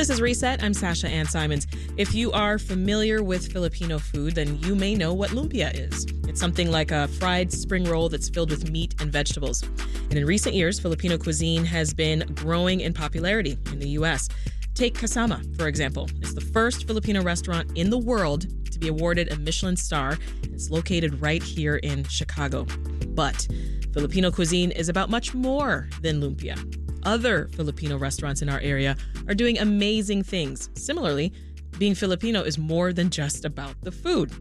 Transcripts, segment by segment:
This is Reset. I'm Sasha Ann Simons. If you are familiar with Filipino food, then you may know what lumpia is. It's something like a fried spring roll that's filled with meat and vegetables. And in recent years, Filipino cuisine has been growing in popularity in the U.S. Take Kasama, for example. It's the first Filipino restaurant in the world to be awarded a Michelin star. It's located right here in Chicago. But Filipino cuisine is about much more than lumpia. Other Filipino restaurants in our area are doing amazing things. Similarly, being Filipino is more than just about the food.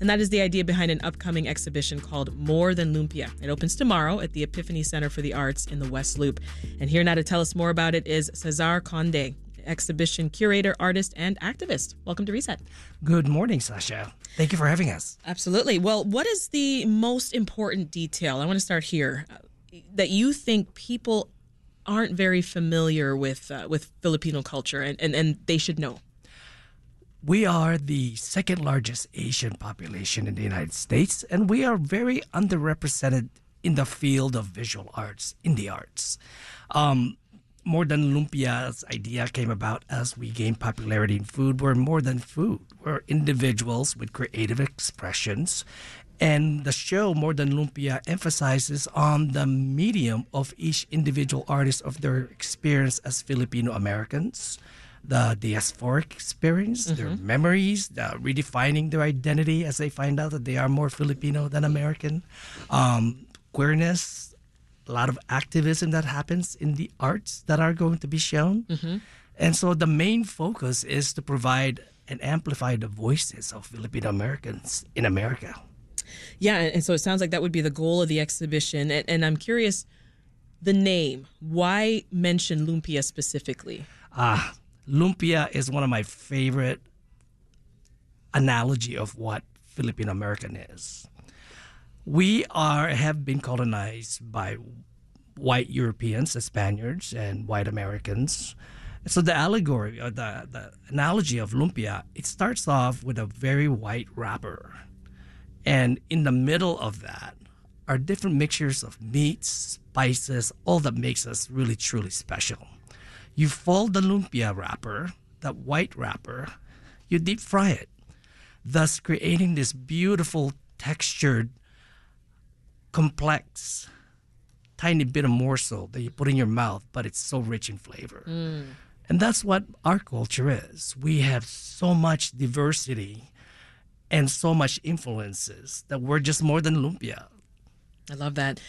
And that is the idea behind an upcoming exhibition called More Than Lumpia. It opens tomorrow at the Epiphany Center for the Arts in the West Loop. And here now to tell us more about it is Cesar Conde, exhibition curator, artist, and activist. Welcome to Reset. Good morning, Sasha. Thank you for having us. Absolutely. Well, what is the most important detail? I want to start here uh, that you think people aren't very familiar with uh, with Filipino culture and, and, and they should know? We are the second largest Asian population in the United States, and we are very underrepresented in the field of visual arts, in the arts. Um, more than lumpia's idea came about as we gained popularity in food. We're more than food. We're individuals with creative expressions. And the show, More Than Lumpia, emphasizes on the medium of each individual artist of their experience as Filipino Americans, the diasporic experience, mm-hmm. their memories, the redefining their identity as they find out that they are more Filipino than American, um, queerness, a lot of activism that happens in the arts that are going to be shown. Mm-hmm. And so the main focus is to provide and amplify the voices of Filipino Americans in America. Yeah, and so it sounds like that would be the goal of the exhibition. And, and I'm curious, the name. Why mention lumpia specifically? Ah, lumpia is one of my favorite analogy of what Filipino American is. We are have been colonized by white Europeans, the Spaniards, and white Americans. So the allegory or the, the analogy of lumpia, it starts off with a very white wrapper and in the middle of that are different mixtures of meats, spices, all that makes us really truly special. You fold the lumpia wrapper, that white wrapper, you deep fry it, thus creating this beautiful textured, complex, tiny bit of morsel that you put in your mouth, but it's so rich in flavor. Mm. And that's what our culture is. We have so much diversity and so much influences that we're just more than lumpia. I love that.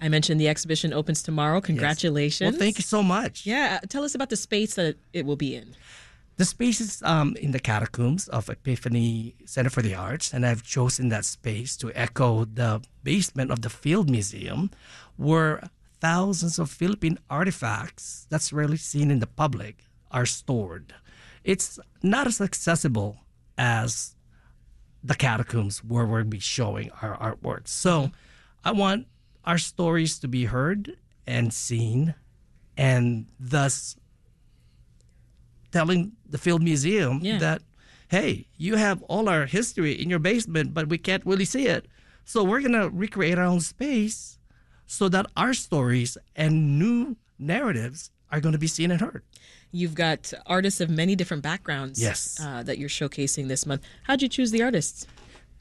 I mentioned the exhibition opens tomorrow. Congratulations. Yes. Well, thank you so much. Yeah. Tell us about the space that it will be in. The space is um, in the catacombs of Epiphany Center for the Arts, and I've chosen that space to echo the basement of the Field Museum, where thousands of Philippine artifacts that's rarely seen in the public are stored. It's not as accessible as the catacombs where we'll be showing our artwork. So. I want our stories to be heard and seen, and thus telling the Field Museum yeah. that, hey, you have all our history in your basement, but we can't really see it. So we're going to recreate our own space so that our stories and new narratives are going to be seen and heard. You've got artists of many different backgrounds yes. Uh, that you're showcasing this month. How'd you choose the artists?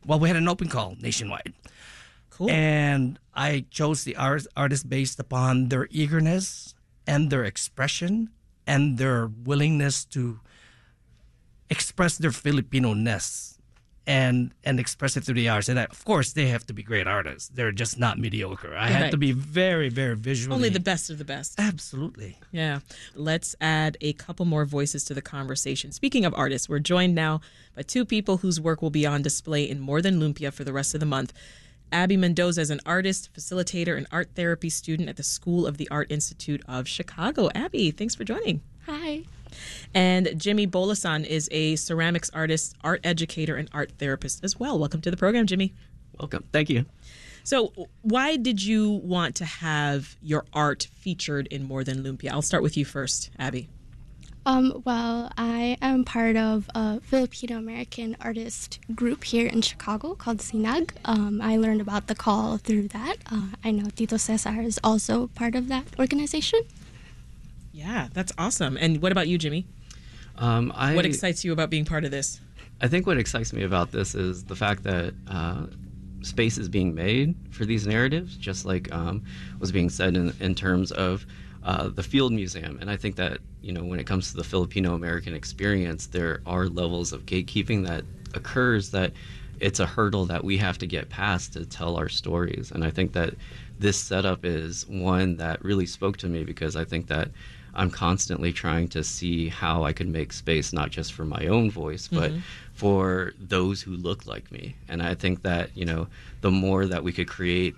Well, we had an open call nationwide. Cool. And I chose the art- artists based upon their eagerness and their expression and their willingness to express their Filipino ness and and express it through the arts. And I, of course, they have to be great artists. They're just not mediocre. I right. had to be very, very visually. Only the best of the best. Absolutely. Yeah. Let's add a couple more voices to the conversation. Speaking of artists, we're joined now by two people whose work will be on display in More Than Lumpia for the rest of the month. Abby Mendoza is an artist, facilitator, and art therapy student at the School of the Art Institute of Chicago. Abby, thanks for joining. Hi. And Jimmy Bolasan is a ceramics artist, art educator, and art therapist as well. Welcome to the program, Jimmy. Welcome. Thank you. So, why did you want to have your art featured in More Than Lumpia? I'll start with you first, Abby. Um, well, I am part of a Filipino American artist group here in Chicago called Sinag. Um, I learned about the call through that. Uh, I know Tito Cesar is also part of that organization. Yeah, that's awesome. And what about you, Jimmy? Um, I, what excites you about being part of this? I think what excites me about this is the fact that uh, space is being made for these narratives, just like um, was being said in, in terms of uh, the Field Museum. And I think that, you know, when it comes to the Filipino American experience, there are levels of gatekeeping that occurs that it's a hurdle that we have to get past to tell our stories. And I think that this setup is one that really spoke to me because I think that I'm constantly trying to see how I can make space not just for my own voice, but mm-hmm. for those who look like me. And I think that, you know, the more that we could create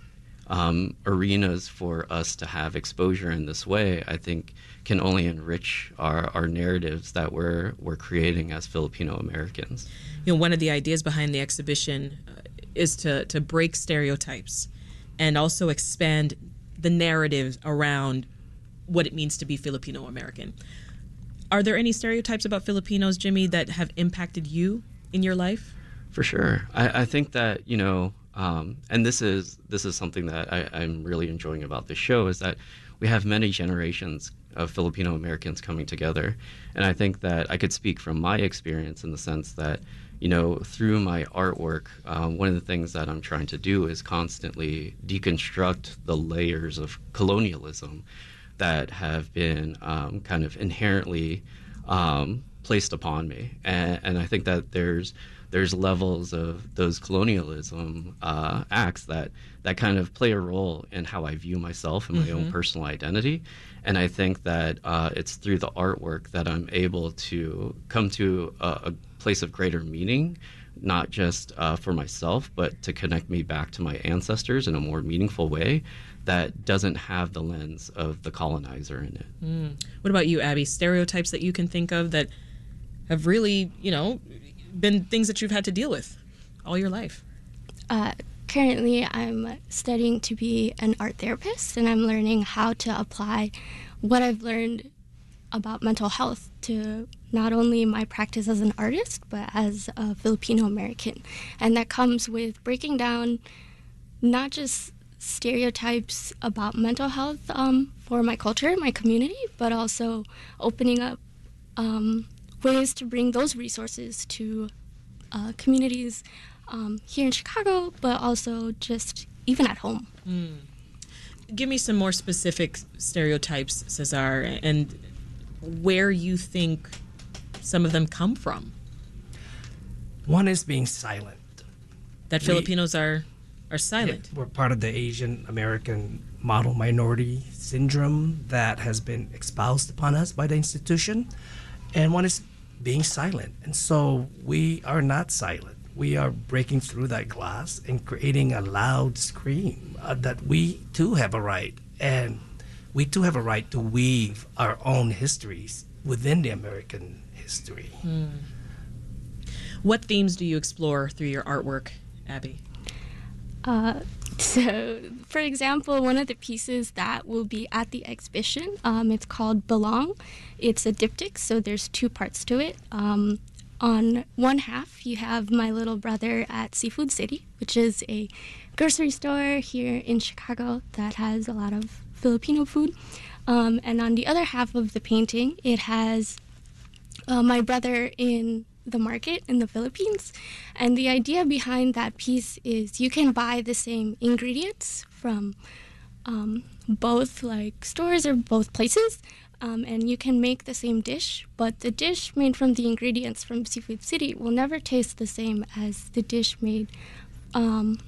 um, arenas for us to have exposure in this way, I think can only enrich our, our narratives that we're, we're creating as Filipino Americans. You know, one of the ideas behind the exhibition uh, is to, to break stereotypes and also expand the narrative around what it means to be Filipino American. Are there any stereotypes about Filipinos, Jimmy, that have impacted you in your life? For sure. I, I think that, you know, um, and this is this is something that I, I'm really enjoying about this show is that we have many generations of Filipino Americans coming together. And I think that I could speak from my experience in the sense that, you know, through my artwork, um, one of the things that I'm trying to do is constantly deconstruct the layers of colonialism that have been um, kind of inherently um, placed upon me, and, and, I think that there's there's levels of those colonialism uh, acts that that kind of play a role in how I view myself and my mm-hmm. own personal identity, and I think that uh, it's through the artwork that I'm able to come to a, a place of greater meaning not just uh, for myself, but to connect me back to my ancestors in a more meaningful way that doesn't have the lens of the colonizer in it. Mm. What about you, Abby? Stereotypes that you can think of that have really, you know, been things that you've had to deal with all your life? Uh, currently, I'm studying to be an art therapist, and I'm learning how to apply what I've learned about mental health to not only my practice as an artist, but as a Filipino American. And that comes with breaking down not just stereotypes about mental health um, for my culture, my community, but also opening up um, ways to bring those resources to uh, communities um, here in Chicago, but also just even at home. Mm. Give me some more specific stereotypes, Cesar, and where you think some of them come from. One is being silent. That we, Filipinos are are silent. Yeah, we're part of the Asian American model minority syndrome that has been espoused upon us by the institution. And one is being silent. And so we are not silent. We are breaking through that glass and creating a loud scream uh, that we too have a right. And we too have a right to weave our own histories within the American history. Mm. What themes do you explore through your artwork, Abby? Uh, so, for example, one of the pieces that will be at the exhibition, um, it's called Belong. It's a diptych, so there's two parts to it. Um, on one half, you have my little brother at Seafood City, which is a grocery store here in Chicago that has a lot of Filipino food. Um, and on the other half of the painting, it has uh, my brother in the market in the Philippines. And the idea behind that piece is you can buy the same ingredients from um, both like stores or both places, um, and you can make the same dish, but the dish made from the ingredients from Seafood City will never taste the same as the dish made um,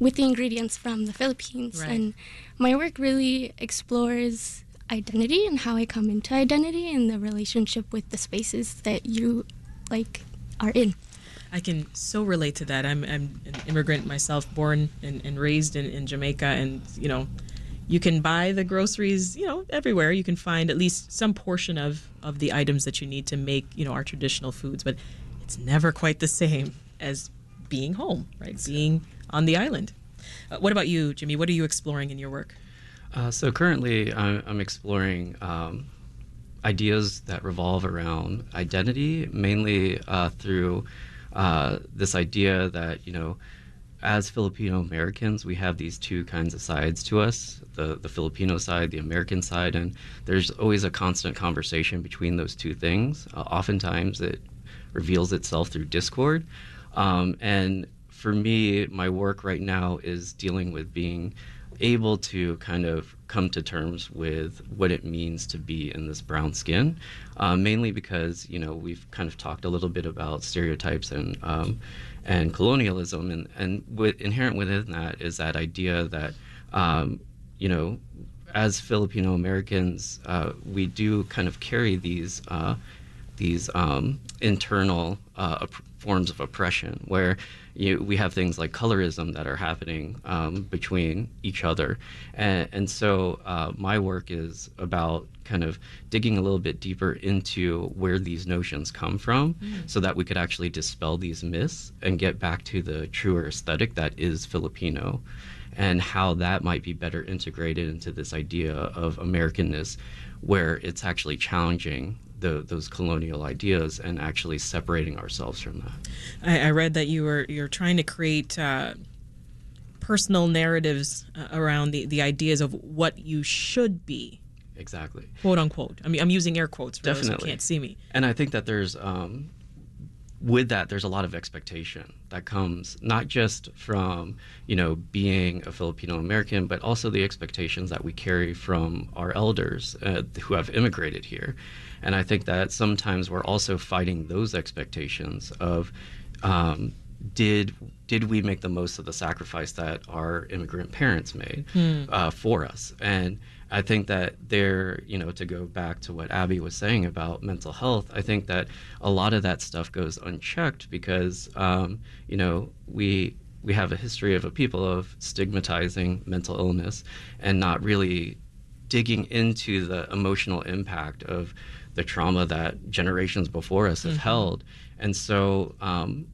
with the ingredients from the Philippines. Right. And my work really explores identity and how I come into identity and the relationship with the spaces that you like are in. I can so relate to that. I'm, I'm an immigrant myself, born and, and raised in, in Jamaica, and you know, you can buy the groceries, you know, everywhere. You can find at least some portion of of the items that you need to make, you know, our traditional foods, but it's never quite the same as being home, right? Being on the island. Uh, what about you, Jimmy? What are you exploring in your work? Uh, so currently, I'm, I'm exploring um, ideas that revolve around identity, mainly uh, through uh, this idea that you know as Filipino Americans, we have these two kinds of sides to us the, the Filipino side, the American side, and there's always a constant conversation between those two things. Uh, oftentimes, it reveals itself through discord. Um, and for me, my work right now is dealing with being able to kind of come to terms with what it means to be in this brown skin, uh, mainly because you know we've kind of talked a little bit about stereotypes and um, and colonialism, and and with, inherent within that is that idea that um, you know as Filipino Americans uh, we do kind of carry these. Uh, these um, internal uh, forms of oppression where you, we have things like colorism that are happening um, between each other. And, and so uh, my work is about kind of digging a little bit deeper into where these notions come from mm. so that we could actually dispel these myths and get back to the truer aesthetic that is Filipino and how that might be better integrated into this idea of Americanness where it's actually challenging the, those colonial ideas and actually separating ourselves from that. I, I read that you were you're trying to create uh, personal narratives uh, around the, the ideas of what you should be. Exactly. Quote unquote. I mean, I'm using air quotes for Definitely. those who can't see me. And I think that there's um, with that, there's a lot of expectation that comes not just from you know being a Filipino American, but also the expectations that we carry from our elders uh, who have immigrated here. And I think that sometimes we're also fighting those expectations of um, did did we make the most of the sacrifice that our immigrant parents made hmm. uh, for us? And I think that there, you know, to go back to what Abby was saying about mental health, I think that a lot of that stuff goes unchecked because, um, you know, we we have a history of a people of stigmatizing mental illness and not really digging into the emotional impact of the trauma that generations before us have mm-hmm. held. And so um,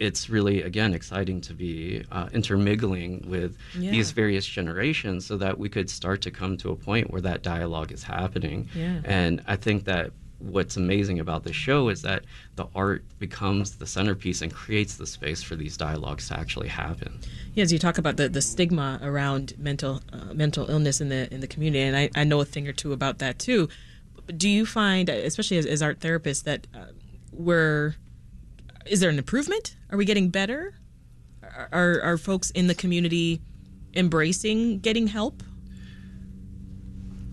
it's really, again, exciting to be uh, intermingling with yeah. these various generations so that we could start to come to a point where that dialogue is happening. Yeah. And I think that what's amazing about the show is that the art becomes the centerpiece and creates the space for these dialogues to actually happen. Yes, you talk about the, the stigma around mental uh, mental illness in the in the community, and I, I know a thing or two about that too do you find, especially as, as art therapists, that uh, we're is there an improvement? Are we getting better? Are are folks in the community embracing getting help?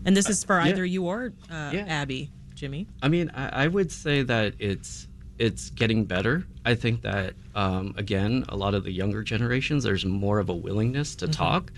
And this is for uh, yeah. either you or uh, yeah. Abby, Jimmy. I mean, I, I, would say that it's it's getting better. I think that um, again, a lot of the younger generations, there's more of a willingness to mm-hmm. talk,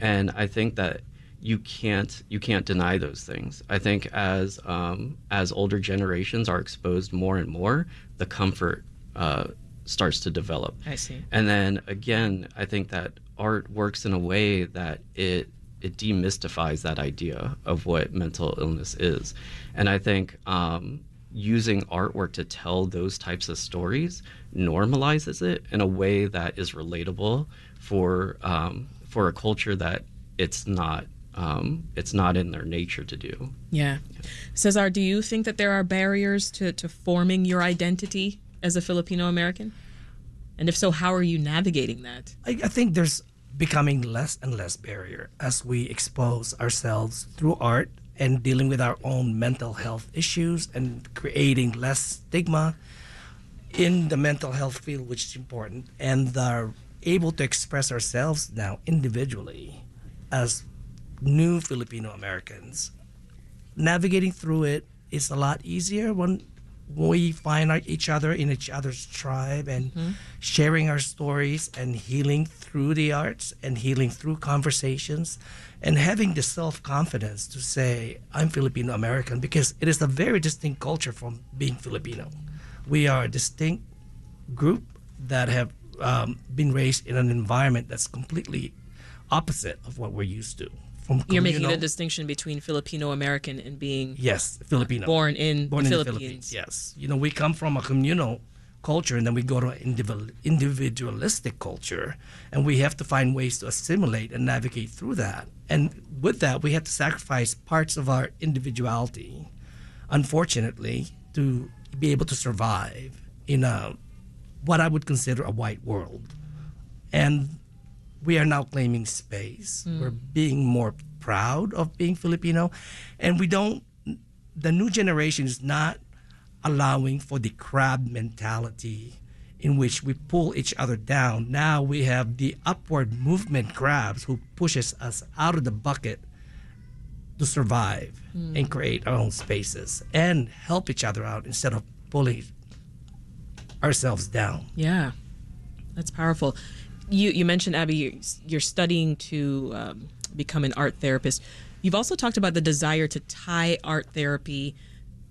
and I think that you can't you can't deny those things. I think as um, as older generations are exposed more and more, the comfort uh, starts to develop. I see. And then again, I think that art works in a way that it it demystifies that idea of what mental illness is, and I think. Um, using artwork to tell those types of stories normalizes it in a way that is relatable for um, for a culture that it's not um, it's not in their nature to do. Yeah. yeah. Cesar, do you think that there are barriers to, to forming your identity as a Filipino American? And if so, how are you navigating that? I, I think there's becoming less and less barrier as we expose ourselves through art and dealing with our own mental health issues and creating less stigma in the mental health field, which is important, and are able to express ourselves now individually as new Filipino Americans. Navigating through it is a lot easier when we find each other in each other's tribe and mm-hmm. sharing our stories and healing through the arts and healing through conversations and having the self confidence to say, I'm Filipino American because it is a very distinct culture from being Filipino. We are a distinct group that have um, been raised in an environment that's completely opposite of what we're used to from You're making a distinction between Filipino American and being yes Filipino born in born the in Philippines. the Philippines. Yes, you know we come from a communal culture and then we go to an individualistic culture and we have to find ways to assimilate and navigate through that. And with that, we have to sacrifice parts of our individuality, unfortunately, to be able to survive in a what I would consider a white world and we are now claiming space. Hmm. We're being more proud of being Filipino, and we don't. The new generation is not allowing for the crab mentality in which we pull each other down. Now we have the upward movement crabs who pushes us out of the bucket to survive hmm. and create our own spaces and help each other out instead of pulling ourselves down. Yeah, that's powerful. You you mentioned Abby, you're, you're studying to um, become an art therapist. You've also talked about the desire to tie art therapy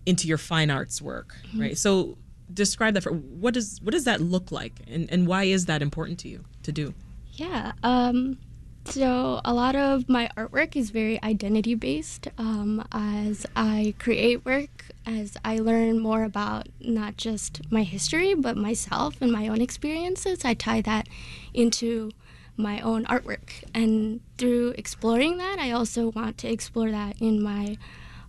into your fine arts work, right? So describe that for what does what does that look like, and and why is that important to you to do? Yeah. Um, so a lot of my artwork is very identity based. Um, as I create work, as I learn more about not just my history, but myself and my own experiences, I tie that into my own artwork. And through exploring that, I also want to explore that in my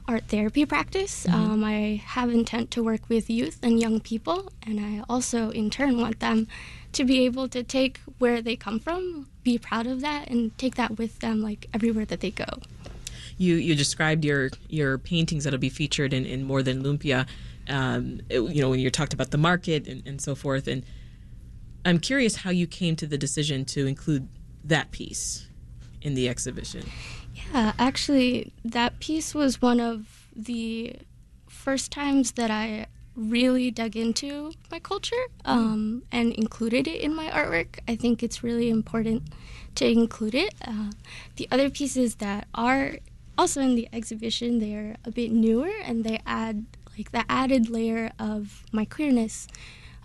art therapy practice. Um, I have intent to work with youth and young people, and I also, in turn, want them to be able to take where they come from, be proud of that, and take that with them like everywhere that they go. You you described your your paintings that'll be featured in, in more than lumpia. Um, it- you know when you talked about the market and, and so forth, and I'm curious how you came to the decision to include that piece in the exhibition. Yeah, actually, that piece was one of the first times that I really dug into my culture um, and included it in my artwork. I think it's really important to include it. Uh, the other pieces that are also in the exhibition, they're a bit newer and they add like the added layer of my queerness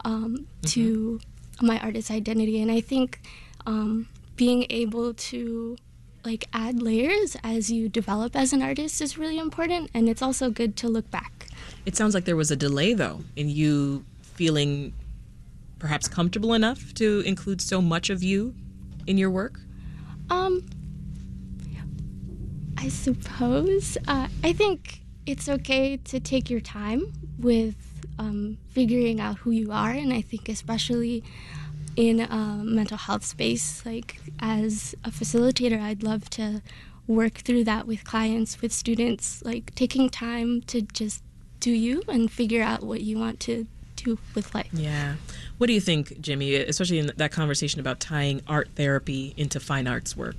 um, to my artist identity. And I think um, being able to like add layers as you develop as an artist is really important and it's also good to look back It sounds like there was a delay though in you feeling perhaps comfortable enough to include so much of you in your work. um i suppose uh, i think it's okay to take your time with um, figuring out who you are and i think especially in a mental health space like as a facilitator i'd love to work through that with clients with students like taking time to just do you and figure out what you want to do with life Yeah. What do you think, Jimmy, especially in that conversation about tying art therapy into fine arts work?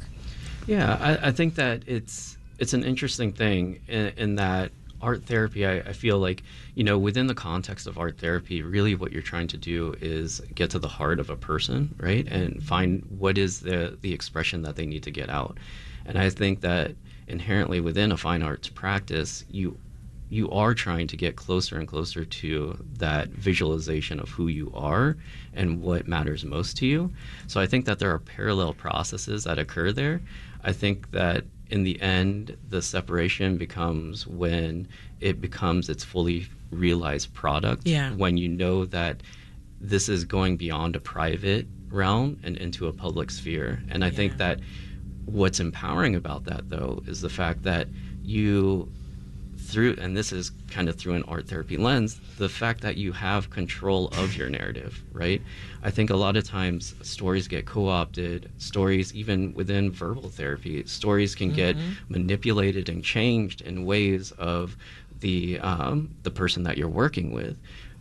Yeah, I, I think that it's it's an interesting thing in, in that art therapy. I, I feel like you know within the context of art therapy, really what you're trying to do is get to the heart of a person, right, and find what is the the expression that they need to get out. And I think that inherently within a fine arts practice, you you are trying to get closer and closer to that visualization of who you are and what matters most to you. So I think that there are parallel processes that occur there. I think that in the end, the separation becomes when it becomes its fully realized product. Yeah. When you know that this is going beyond a private realm and into a public sphere. And I think that what's empowering about that, though, is the fact that you through and this is kind of through an art therapy lens the fact that you have control of your narrative right? I think a lot of times stories get co-opted stories even within verbal therapy stories can get manipulated and changed in ways of the um, the person that you're working with.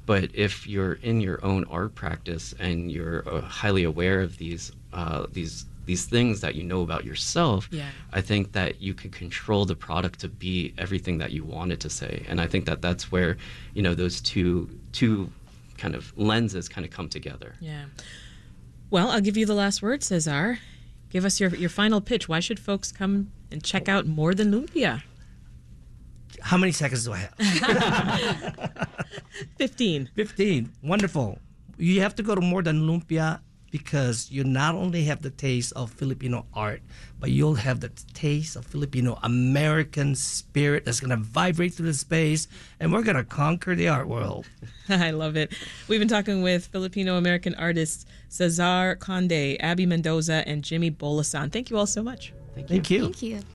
But if you're in your own art practice and you're uh, highly aware of these uh, these these things that you know about yourself Yeah. I think that you can control the product to be everything that you want it to say, and I think that that's where you know those two two kind of lenses kind of come together. Yeah. Well, I'll give you the last word, Cesar. Give us your, your final pitch. Why should folks come and check out More Than Lumpia? How many seconds do I have? 15. 15. Wonderful. You have to go to more than lumpia because you not only have the taste of Filipino art, but you'll have the taste of Filipino American spirit that's going to vibrate through the space, and we're going to conquer the art world. I love it. We've been talking with Filipino American artists Cesar Conde, Abby Mendoza, and Jimmy Bolasan. Thank you all so much. Thank you. thank you